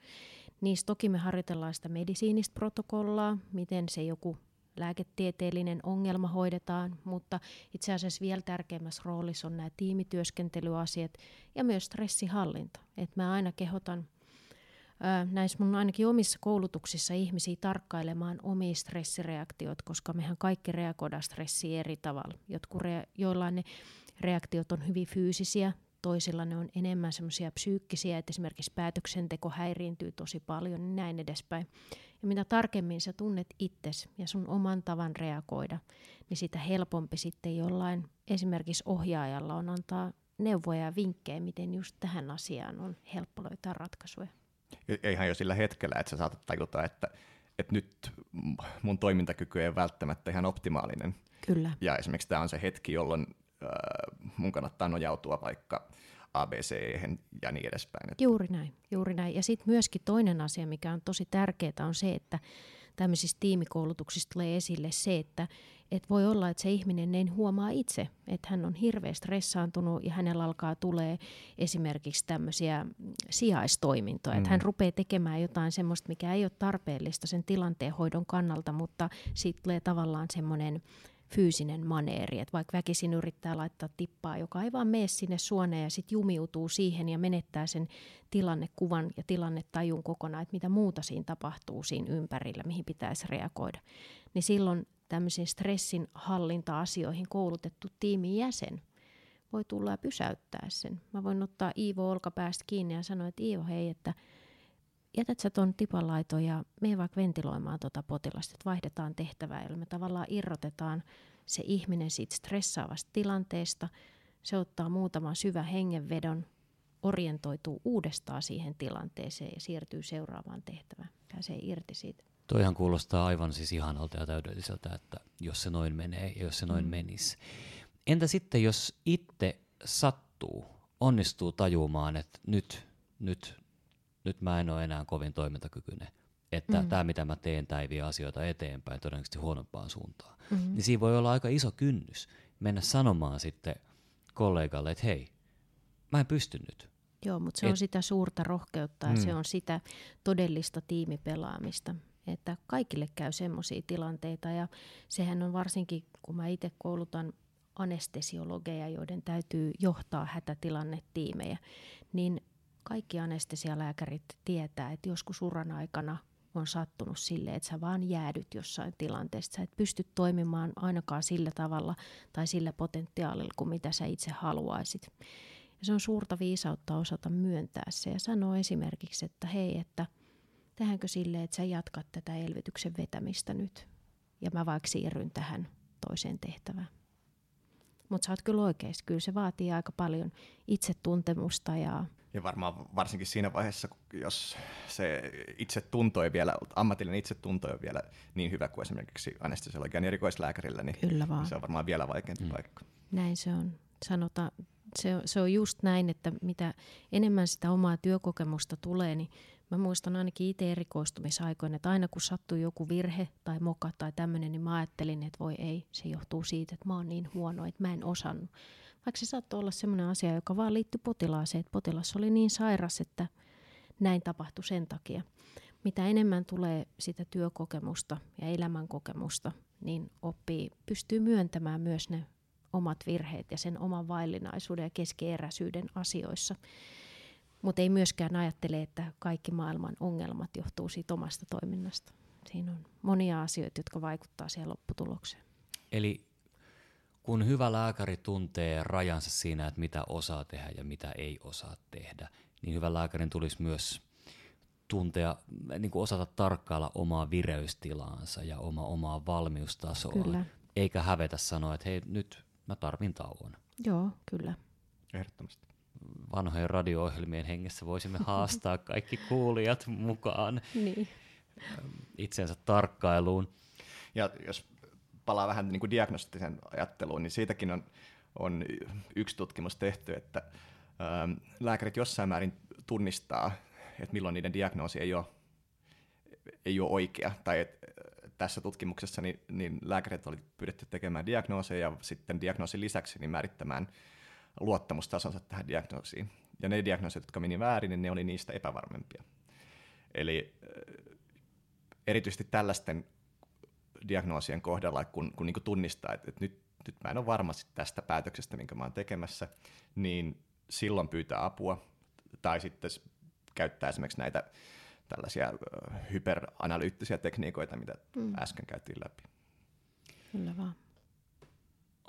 Niistä toki me harjoitellaan sitä medisiinistä protokollaa, miten se joku lääketieteellinen ongelma hoidetaan, mutta itse asiassa vielä tärkeimmässä roolissa on nämä tiimityöskentelyasiat ja myös stressihallinta. Et mä aina kehotan näissä mun ainakin omissa koulutuksissa ihmisiä tarkkailemaan omia stressireaktiot, koska mehän kaikki reagoidaan stressiin eri tavalla. Jotkut rea- joillain ne reaktiot on hyvin fyysisiä, toisilla ne on enemmän semmoisia psyykkisiä, että esimerkiksi päätöksenteko häiriintyy tosi paljon, niin näin edespäin. Ja mitä tarkemmin sä tunnet itses ja sun oman tavan reagoida, niin sitä helpompi sitten jollain esimerkiksi ohjaajalla on antaa neuvoja ja vinkkejä, miten just tähän asiaan on helppo löytää ratkaisuja. Eihän jo sillä hetkellä, että sä saatat tajuta, että, että nyt mun toimintakyky ei ole välttämättä ihan optimaalinen. Kyllä. Ja esimerkiksi tämä on se hetki, jolloin äh, mun kannattaa nojautua vaikka ABC ja niin edespäin. Juuri näin, juuri näin. Ja sitten myöskin toinen asia, mikä on tosi tärkeää, on se, että tämmöisistä tiimikoulutuksista tulee esille se, että et voi olla, että se ihminen ei huomaa itse, että hän on hirveän stressaantunut ja hänellä alkaa tulee esimerkiksi tämmöisiä sijaistoimintoja. Mm. Että hän rupeaa tekemään jotain semmoista, mikä ei ole tarpeellista sen tilanteen hoidon kannalta, mutta siitä tulee tavallaan semmoinen fyysinen maneeri, että vaikka väkisin yrittää laittaa tippaa, joka ei vaan mene sinne suoneen ja sitten jumiutuu siihen ja menettää sen tilannekuvan ja tilannetajun kokonaan, että mitä muuta siinä tapahtuu siinä ympärillä, mihin pitäisi reagoida, niin silloin tämmöisiin stressin hallinta-asioihin koulutettu tiimin jäsen voi tulla ja pysäyttää sen. Mä voin ottaa Iivo olkapäästä kiinni ja sanoa, että Iivo hei, että jätät sä ton tipanlaito ja me vaikka ventiloimaan tuota potilasta, että vaihdetaan tehtävää, jolla me tavallaan irrotetaan se ihminen siitä stressaavasta tilanteesta, se ottaa muutaman syvän hengenvedon, orientoituu uudestaan siihen tilanteeseen ja siirtyy seuraavaan tehtävään. Pääsee irti siitä. Toihan kuulostaa aivan siis ihanalta ja täydelliseltä, että jos se noin menee ja jos se noin mm. menisi. Entä sitten, jos itse sattuu, onnistuu tajumaan, että nyt, nyt nyt mä en ole enää kovin toimintakykyinen. Että mm. tämä, mitä mä teen, tämä ei vie asioita eteenpäin todennäköisesti huonompaan suuntaan. Mm-hmm. Niin siinä voi olla aika iso kynnys mennä sanomaan sitten kollegalle, että hei, mä en pysty nyt. Joo, mutta se Et, on sitä suurta rohkeutta ja mm. se on sitä todellista tiimipelaamista. Että kaikille käy semmoisia tilanteita ja sehän on varsinkin, kun mä itse koulutan anestesiologeja, joiden täytyy johtaa hätätilannetiimejä, niin kaikki anestesialääkärit tietää, että joskus uran aikana on sattunut sille, että sä vaan jäädyt jossain tilanteessa. Sä et pysty toimimaan ainakaan sillä tavalla tai sillä potentiaalilla kuin mitä sä itse haluaisit. Ja se on suurta viisautta osata myöntää se ja sanoa esimerkiksi, että hei, että tehdäänkö sille, että sä jatkat tätä elvytyksen vetämistä nyt ja mä vaikka siirryn tähän toiseen tehtävään. Mutta sä oot kyllä oikeassa, kyllä se vaatii aika paljon itsetuntemusta ja ja varmaan varsinkin siinä vaiheessa, jos se itse tuntoi vielä, ammatillinen itse tuntoi vielä niin hyvä kuin esimerkiksi anestesiologian erikoislääkärillä, niin Kyllä vaan. se on varmaan vielä vaikeampi mm. paikka. Näin se on. Sanota, se, se on just näin, että mitä enemmän sitä omaa työkokemusta tulee, niin mä muistan ainakin itse erikoistumisaikoina, että aina kun sattuu joku virhe tai moka tai tämmöinen, niin mä ajattelin, että voi ei, se johtuu siitä, että mä oon niin huono, että mä en osannut. Vaikka se saattoi olla sellainen asia, joka vaan liittyi potilaaseen, että potilas oli niin sairas, että näin tapahtui sen takia. Mitä enemmän tulee sitä työkokemusta ja elämänkokemusta, niin oppii, pystyy myöntämään myös ne omat virheet ja sen oman vaillinaisuuden ja keskeeräisyyden asioissa. Mutta ei myöskään ajattele, että kaikki maailman ongelmat johtuu siitä omasta toiminnasta. Siinä on monia asioita, jotka vaikuttavat siihen lopputulokseen. Eli kun hyvä lääkäri tuntee rajansa siinä, että mitä osaa tehdä ja mitä ei osaa tehdä, niin hyvän lääkärin tulisi myös tuntea, niin kuin osata tarkkailla omaa vireystilaansa ja oma, omaa valmiustasoa. Kyllä. Eikä hävetä sanoa, että hei nyt mä tarvin tauon. Joo, kyllä. Ehdottomasti. Vanhojen radio-ohjelmien hengessä voisimme haastaa kaikki kuulijat mukaan. Niin. itsensä tarkkailuun. Ja jos palaa vähän niin kuin diagnostisen ajatteluun, niin siitäkin on, on yksi tutkimus tehty, että ähm, lääkärit jossain määrin tunnistaa, että milloin niiden diagnoosi ei ole, ei ole oikea. Tai et, tässä tutkimuksessa niin, niin lääkärit oli pyydetty tekemään diagnooseja ja sitten diagnoosin lisäksi niin määrittämään luottamustasonsa tähän diagnoosiin. Ja ne diagnoosit, jotka meni väärin, niin ne oli niistä epävarmempia. Eli erityisesti tällaisten diagnoosien kohdalla, kun, kun niin tunnistaa, että, että nyt, nyt mä en ole varma tästä päätöksestä, minkä mä oon tekemässä, niin silloin pyytää apua tai sitten käyttää esimerkiksi näitä tällaisia hyperanalyyttisiä tekniikoita, mitä mm. äsken käytiin läpi. Kyllä vaan.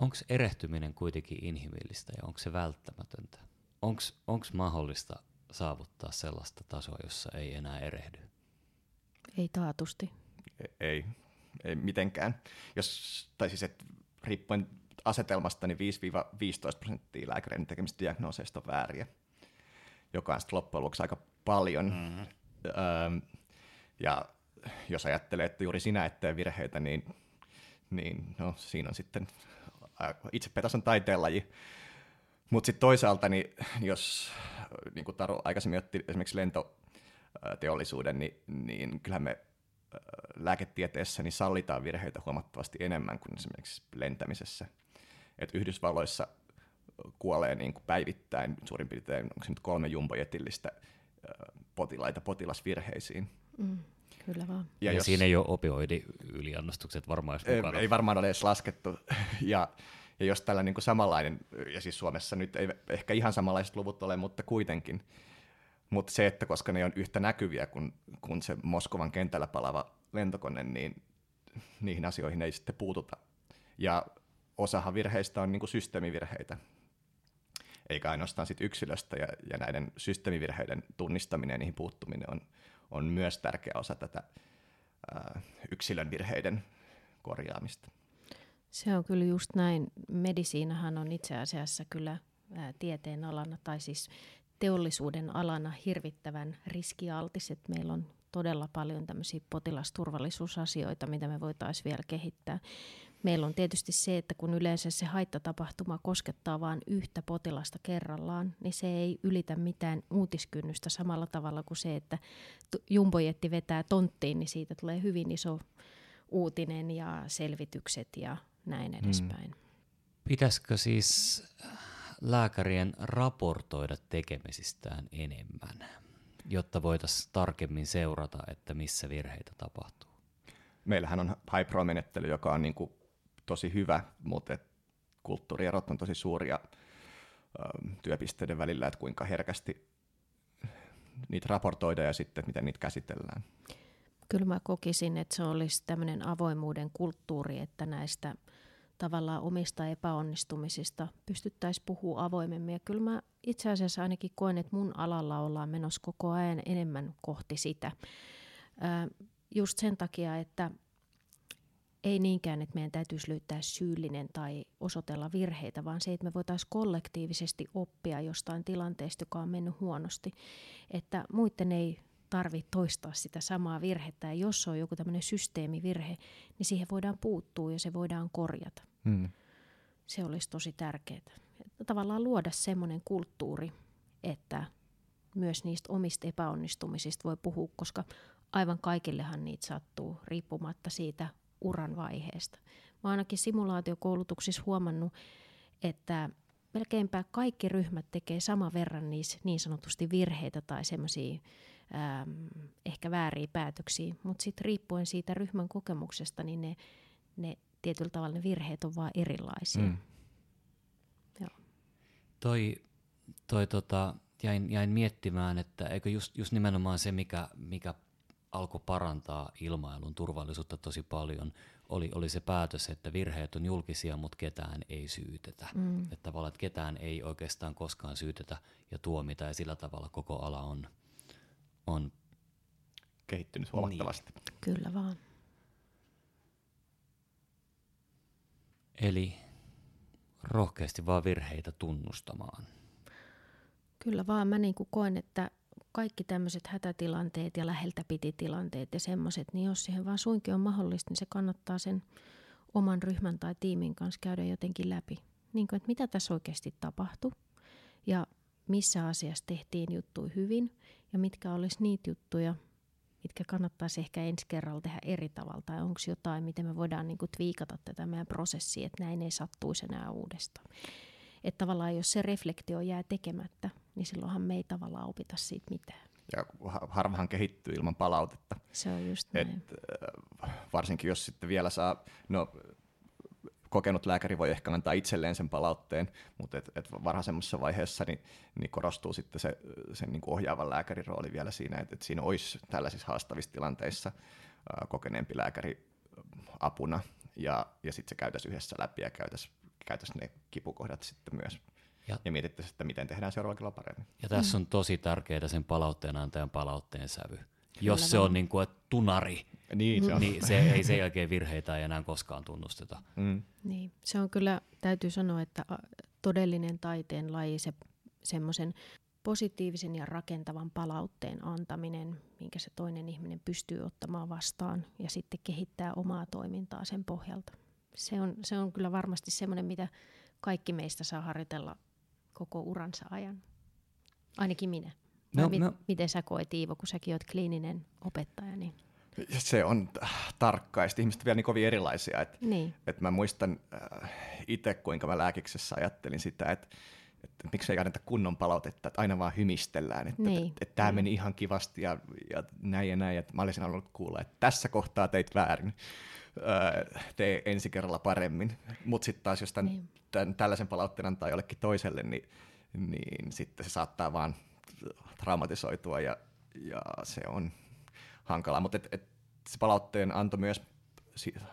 Onko erehtyminen kuitenkin inhimillistä ja onko se välttämätöntä? Onko mahdollista saavuttaa sellaista tasoa, jossa ei enää erehdy? Ei taatusti. E- ei, ei mitenkään. Jos, tai siis, että riippuen asetelmasta, niin 5-15 prosenttia lääkäreiden tekemistä diagnooseista on vääriä, joka on sitten loppujen lopuksi aika paljon. Mm-hmm. Öö, ja jos ajattelee, että juuri sinä et tee virheitä, niin, niin no, siinä on sitten itsepetos on taiteenlaji. Mutta sitten toisaalta, niin jos niin kuin Taru aikaisemmin otti esimerkiksi lentoteollisuuden, niin, niin kyllähän me lääketieteessä niin sallitaan virheitä huomattavasti enemmän kuin esimerkiksi lentämisessä. Et Yhdysvalloissa kuolee niin kuin päivittäin suurin piirtein onko se nyt kolme jumbojetillistä potilaita potilasvirheisiin. Mm, kyllä vaan. Ja, ja jos, siinä ei ole opioidi-yliannostukset varmaan edes mukana. Ei, ei varmaan ole edes laskettu. ja, ja jos tällä niin kuin samanlainen, ja siis Suomessa nyt ei ehkä ihan samanlaiset luvut ole, mutta kuitenkin, mutta se, että koska ne on yhtä näkyviä kuin, kuin se Moskovan kentällä palava lentokone, niin niihin asioihin ei sitten puututa. Ja osahan virheistä on niin kuin systeemivirheitä, eikä ainoastaan sit yksilöstä, ja, ja näiden systeemivirheiden tunnistaminen ja niihin puuttuminen on, on myös tärkeä osa tätä ää, yksilön virheiden korjaamista. Se on kyllä just näin. Medisiinahan on itse asiassa kyllä tieteen alana, tai siis teollisuuden alana hirvittävän riskialtis, että meillä on todella paljon tämmöisiä potilasturvallisuusasioita, mitä me voitaisiin vielä kehittää. Meillä on tietysti se, että kun yleensä se haittatapahtuma koskettaa vain yhtä potilasta kerrallaan, niin se ei ylitä mitään uutiskynnystä samalla tavalla kuin se, että jumbojetti vetää tonttiin, niin siitä tulee hyvin iso uutinen ja selvitykset ja näin edespäin. Hmm. Pitäisikö siis lääkärien raportoida tekemisistään enemmän, jotta voitaisiin tarkemmin seurata, että missä virheitä tapahtuu? Meillähän on high pro-menettely, joka on niin kuin tosi hyvä, mutta kulttuurierot on tosi suuria työpisteiden välillä, että kuinka herkästi niitä raportoida ja sitten, miten niitä käsitellään. Kyllä mä kokisin, että se olisi tämmöinen avoimuuden kulttuuri, että näistä tavallaan omista epäonnistumisista pystyttäisiin puhua avoimemmin. Ja kyllä mä itse asiassa ainakin koen, että mun alalla ollaan menossa koko ajan enemmän kohti sitä. Just sen takia, että ei niinkään, että meidän täytyisi löytää syyllinen tai osoitella virheitä, vaan se, että me voitaisiin kollektiivisesti oppia jostain tilanteesta, joka on mennyt huonosti. Että muiden ei tarvitse toistaa sitä samaa virhettä. Ja jos on joku tämmöinen systeemivirhe, niin siihen voidaan puuttua ja se voidaan korjata. Hmm. Se olisi tosi tärkeää. Tavallaan luoda semmoinen kulttuuri, että myös niistä omista epäonnistumisista voi puhua, koska aivan kaikillehan niitä sattuu, riippumatta siitä uran vaiheesta. Mä ainakin simulaatiokoulutuksissa huomannut, että melkeinpä kaikki ryhmät tekee saman verran niissä niin sanotusti virheitä tai semmoisia ehkä vääriä päätöksiä, mutta sitten riippuen siitä ryhmän kokemuksesta, niin ne, ne tietyllä tavalla ne virheet on vaan erilaisia. Mm. Joo. Toi, toi tota, jäin, jäin miettimään, että eikö just, just nimenomaan se, mikä, mikä alkoi parantaa ilmailun turvallisuutta tosi paljon, oli, oli se päätös, että virheet on julkisia, mutta ketään ei syytetä. Mm. Että tavallaan, että ketään ei oikeastaan koskaan syytetä ja tuomita, ja sillä tavalla koko ala on, on kehittynyt huomattavasti. Niin. Kyllä vaan. Eli rohkeasti vaan virheitä tunnustamaan. Kyllä vaan. Mä niin koen, että kaikki tämmöiset hätätilanteet ja läheltä piti tilanteet ja semmoiset, niin jos siihen vaan suinkin on mahdollista, niin se kannattaa sen oman ryhmän tai tiimin kanssa käydä jotenkin läpi. Niin kuin, että mitä tässä oikeasti tapahtui ja missä asiassa tehtiin juttuja hyvin ja mitkä olisi niitä juttuja, mitkä kannattaisi ehkä ensi kerralla tehdä eri tavalla, tai onko jotain, miten me voidaan niin kuin twiikata tätä meidän prosessia, että näin ei sattuisi enää uudestaan. Että tavallaan jos se reflektio jää tekemättä, niin silloinhan me ei tavallaan opita siitä mitään. Ja harvahan kehittyy ilman palautetta. Se on just näin. Et, varsinkin jos sitten vielä saa, no kokenut lääkäri voi ehkä antaa itselleen sen palautteen, mutta et, et varhaisemmassa vaiheessa niin, niin korostuu sitten se, sen niin kuin ohjaavan lääkärin rooli vielä siinä, että, että siinä olisi tällaisissa haastavissa tilanteissa ää, kokeneempi lääkäri apuna ja, ja sitten se käytäisiin yhdessä läpi ja käytäisiin käytäisi ne kipukohdat sitten myös. Ja, ja mietittäisiin, että miten tehdään seuraavalla paremmin. Ja tässä on tosi tärkeää sen palautteen antajan palautteen sävy. Kyllä Jos se on niin kuin, tunari, niin, se, on. niin se ei sen jälkeen virheitä ei enää koskaan tunnusteta. Mm. Niin, se on kyllä, täytyy sanoa, että todellinen taiteen laji, se semmoisen positiivisen ja rakentavan palautteen antaminen, minkä se toinen ihminen pystyy ottamaan vastaan ja sitten kehittää omaa toimintaa sen pohjalta. Se on, se on kyllä varmasti semmoinen, mitä kaikki meistä saa harjoitella koko uransa ajan. Ainakin minä. No, mit, no. Miten sä koet Iivo, kun säkin oot kliininen opettaja? Niin... Se on tarkkaa, ja ihmiset vielä niin kovin erilaisia. Et, niin. et mä muistan äh, itse, kuinka mä lääkiksessä ajattelin sitä, että että miksei anneta kunnon palautetta, että aina vaan hymistellään, että, niin. että, että tämä niin. meni ihan kivasti ja, ja näin ja näin, että mä olisin halunnut kuulla, että tässä kohtaa teit väärin, öö, tee ensi kerralla paremmin, mutta sitten taas jos tämän, niin. tämän, tällaisen palautteen antaa jollekin toiselle, niin, niin sitten se saattaa vaan traumatisoitua ja, ja se on hankalaa, mutta et, et se palautteen anto myös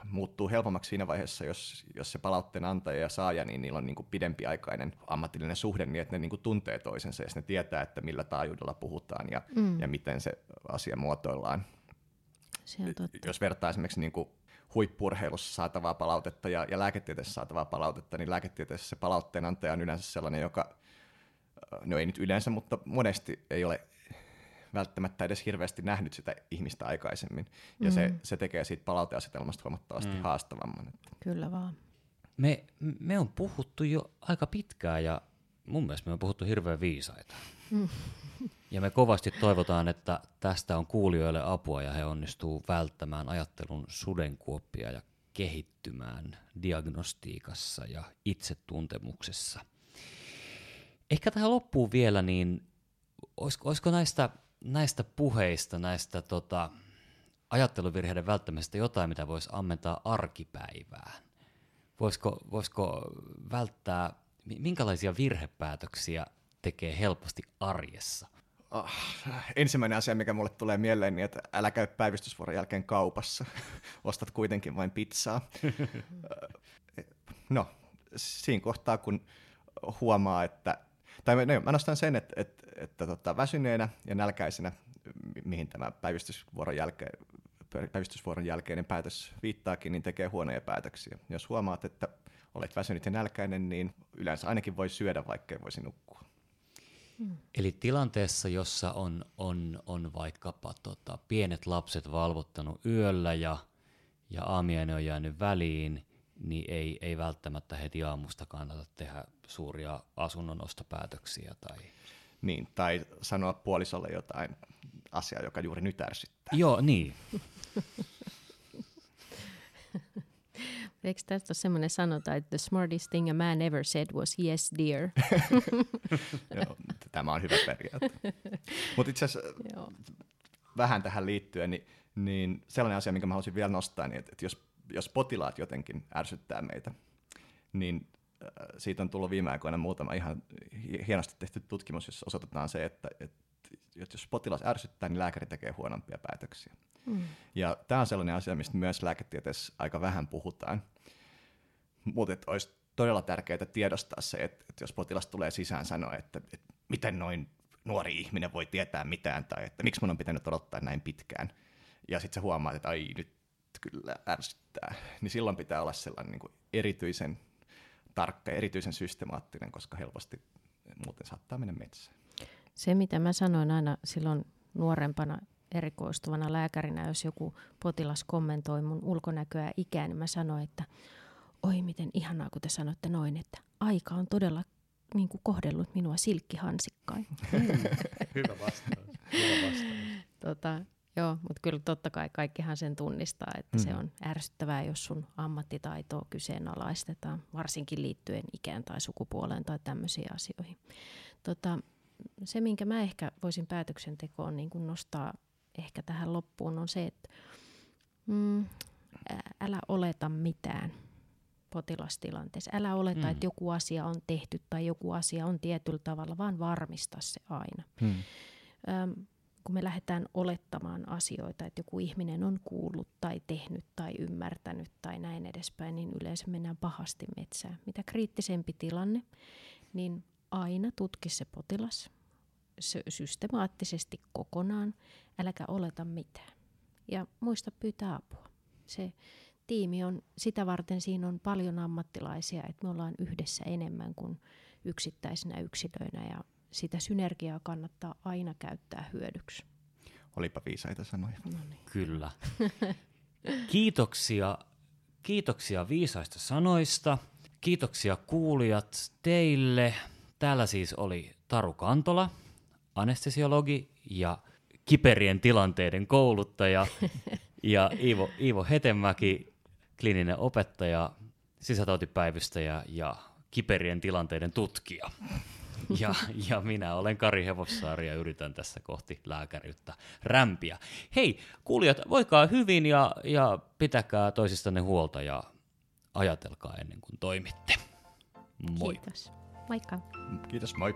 muuttuu helpommaksi siinä vaiheessa, jos, jos se palautteen antaja ja saaja, niin niillä on niin kuin pidempiaikainen ammatillinen suhde, niin että ne niin kuin tuntee toisensa ja ne tietää, että millä taajuudella puhutaan ja, mm. ja miten se asia muotoillaan. Se on totta. Jos vertaa esimerkiksi niin kuin huippurheilussa saatavaa palautetta ja, ja lääketieteessä saatavaa palautetta, niin lääketieteessä se palautteen antaja on yleensä sellainen, joka, no ei nyt yleensä, mutta monesti ei ole välttämättä edes hirveästi nähnyt sitä ihmistä aikaisemmin. Ja mm. se, se tekee siitä palauteasetelmasta huomattavasti mm. haastavamman. Että. Kyllä vaan. Me, me on puhuttu jo aika pitkään ja mun mielestä me on puhuttu hirveän viisaita. Mm. Ja me kovasti toivotaan, että tästä on kuulijoille apua ja he onnistuu välttämään ajattelun sudenkuoppia ja kehittymään diagnostiikassa ja itsetuntemuksessa. Ehkä tähän loppuun vielä, niin olisiko, olisiko näistä näistä puheista, näistä tota, ajatteluvirheiden välttämisestä jotain, mitä voisi ammentaa arkipäivään? Voisiko, voisiko välttää, minkälaisia virhepäätöksiä tekee helposti arjessa? Oh, ensimmäinen asia, mikä mulle tulee mieleen, niin että älä käy päivystysvuoron jälkeen kaupassa. Ostat kuitenkin vain pizzaa. no, siinä kohtaa, kun huomaa, että tai no, mä nostan sen, että, että, että tota, väsyneenä ja nälkäisenä, mihin tämä päivystysvuoron, jälkeen, päivystysvuoron jälkeinen päätös viittaakin, niin tekee huonoja päätöksiä. Jos huomaat, että olet väsynyt ja nälkäinen, niin yleensä ainakin voi syödä, vaikka voisi nukkua. Hmm. Eli tilanteessa, jossa on, on, on vaikkapa tota, pienet lapset valvottanut yöllä ja, ja aamiainen on jäänyt väliin, niin ei, ei välttämättä heti aamusta kannata tehdä suuria asunnon ostopäätöksiä. Tai... Niin, tai sanoa puolisolle jotain asiaa, joka juuri nyt ärsyttää. Joo, niin. Eikö tästä ole semmoinen sanota, että the smartest thing a man ever said was yes dear? Joo, tämä on hyvä periaate. Mutta itse asiassa vähän tähän liittyen, niin, niin sellainen asia, minkä mä haluaisin vielä nostaa, niin että, että jos, jos potilaat jotenkin ärsyttää meitä, niin Äh, siitä on tullut viime aikoina muutama ihan hienosti tehty tutkimus, jossa osoitetaan se, että, että, että jos potilas ärsyttää, niin lääkäri tekee huonompia päätöksiä. Mm. Ja tämä on sellainen asia, mistä myös lääketieteessä aika vähän puhutaan. Mutta olisi todella tärkeää tiedostaa se, että, että jos potilas tulee sisään sanoa, että, että miten noin nuori ihminen voi tietää mitään, tai että miksi mun on pitänyt odottaa näin pitkään, ja sitten se huomaa, että ai nyt kyllä ärsyttää, niin silloin pitää olla sellainen niin kuin erityisen tarkka ja erityisen systemaattinen, koska helposti muuten saattaa mennä metsään. Se, mitä mä sanoin aina silloin nuorempana erikoistuvana lääkärinä, jos joku potilas kommentoi mun ulkonäköä ja ikää, niin mä sanoin, että oi miten ihanaa, kun te sanotte noin, että aika on todella niin kuin kohdellut minua silkkihansikkain. Hyvä vastaus. Hyvä vastaus. tota, joo, mutta kyllä totta kai kaikkihan sen tunnistaa, että mm. se on ärsyttävää, jos sun ammattitaitoa kyseenalaistetaan, varsinkin liittyen ikään tai sukupuoleen tai tämmöisiin asioihin. Tota, se, minkä mä ehkä voisin päätöksentekoon niin kuin nostaa ehkä tähän loppuun, on se, että mm, älä oleta mitään potilastilanteessa. Älä oleta, mm. että joku asia on tehty tai joku asia on tietyllä tavalla, vaan varmista se aina. Mm. Öm, kun me lähdetään olettamaan asioita, että joku ihminen on kuullut tai tehnyt tai ymmärtänyt tai näin edespäin, niin yleensä mennään pahasti metsään. Mitä kriittisempi tilanne, niin aina tutki se potilas systemaattisesti kokonaan, äläkä oleta mitään. Ja muista pyytää apua. Se tiimi on, sitä varten siinä on paljon ammattilaisia, että me ollaan yhdessä enemmän kuin yksittäisinä yksilöinä ja sitä synergiaa kannattaa aina käyttää hyödyksi. Olipa viisaita sanoja. No niin. Kyllä. Kiitoksia, kiitoksia viisaista sanoista. Kiitoksia kuulijat teille. Täällä siis oli Taru Kantola, anestesiologi ja kiperien tilanteiden kouluttaja ja Iivo, Iivo Hetemäki, klininen opettaja, sisätautipäivystäjä ja kiperien tilanteiden tutkija. Ja, ja minä olen Kari Hevossaari ja yritän tässä kohti lääkäriyttä rämpiä. Hei, kuulijat, voikaa hyvin ja, ja pitäkää toisistanne huolta ja ajatelkaa ennen kuin toimitte. Moi. Kiitos. Moikka. Kiitos, moi.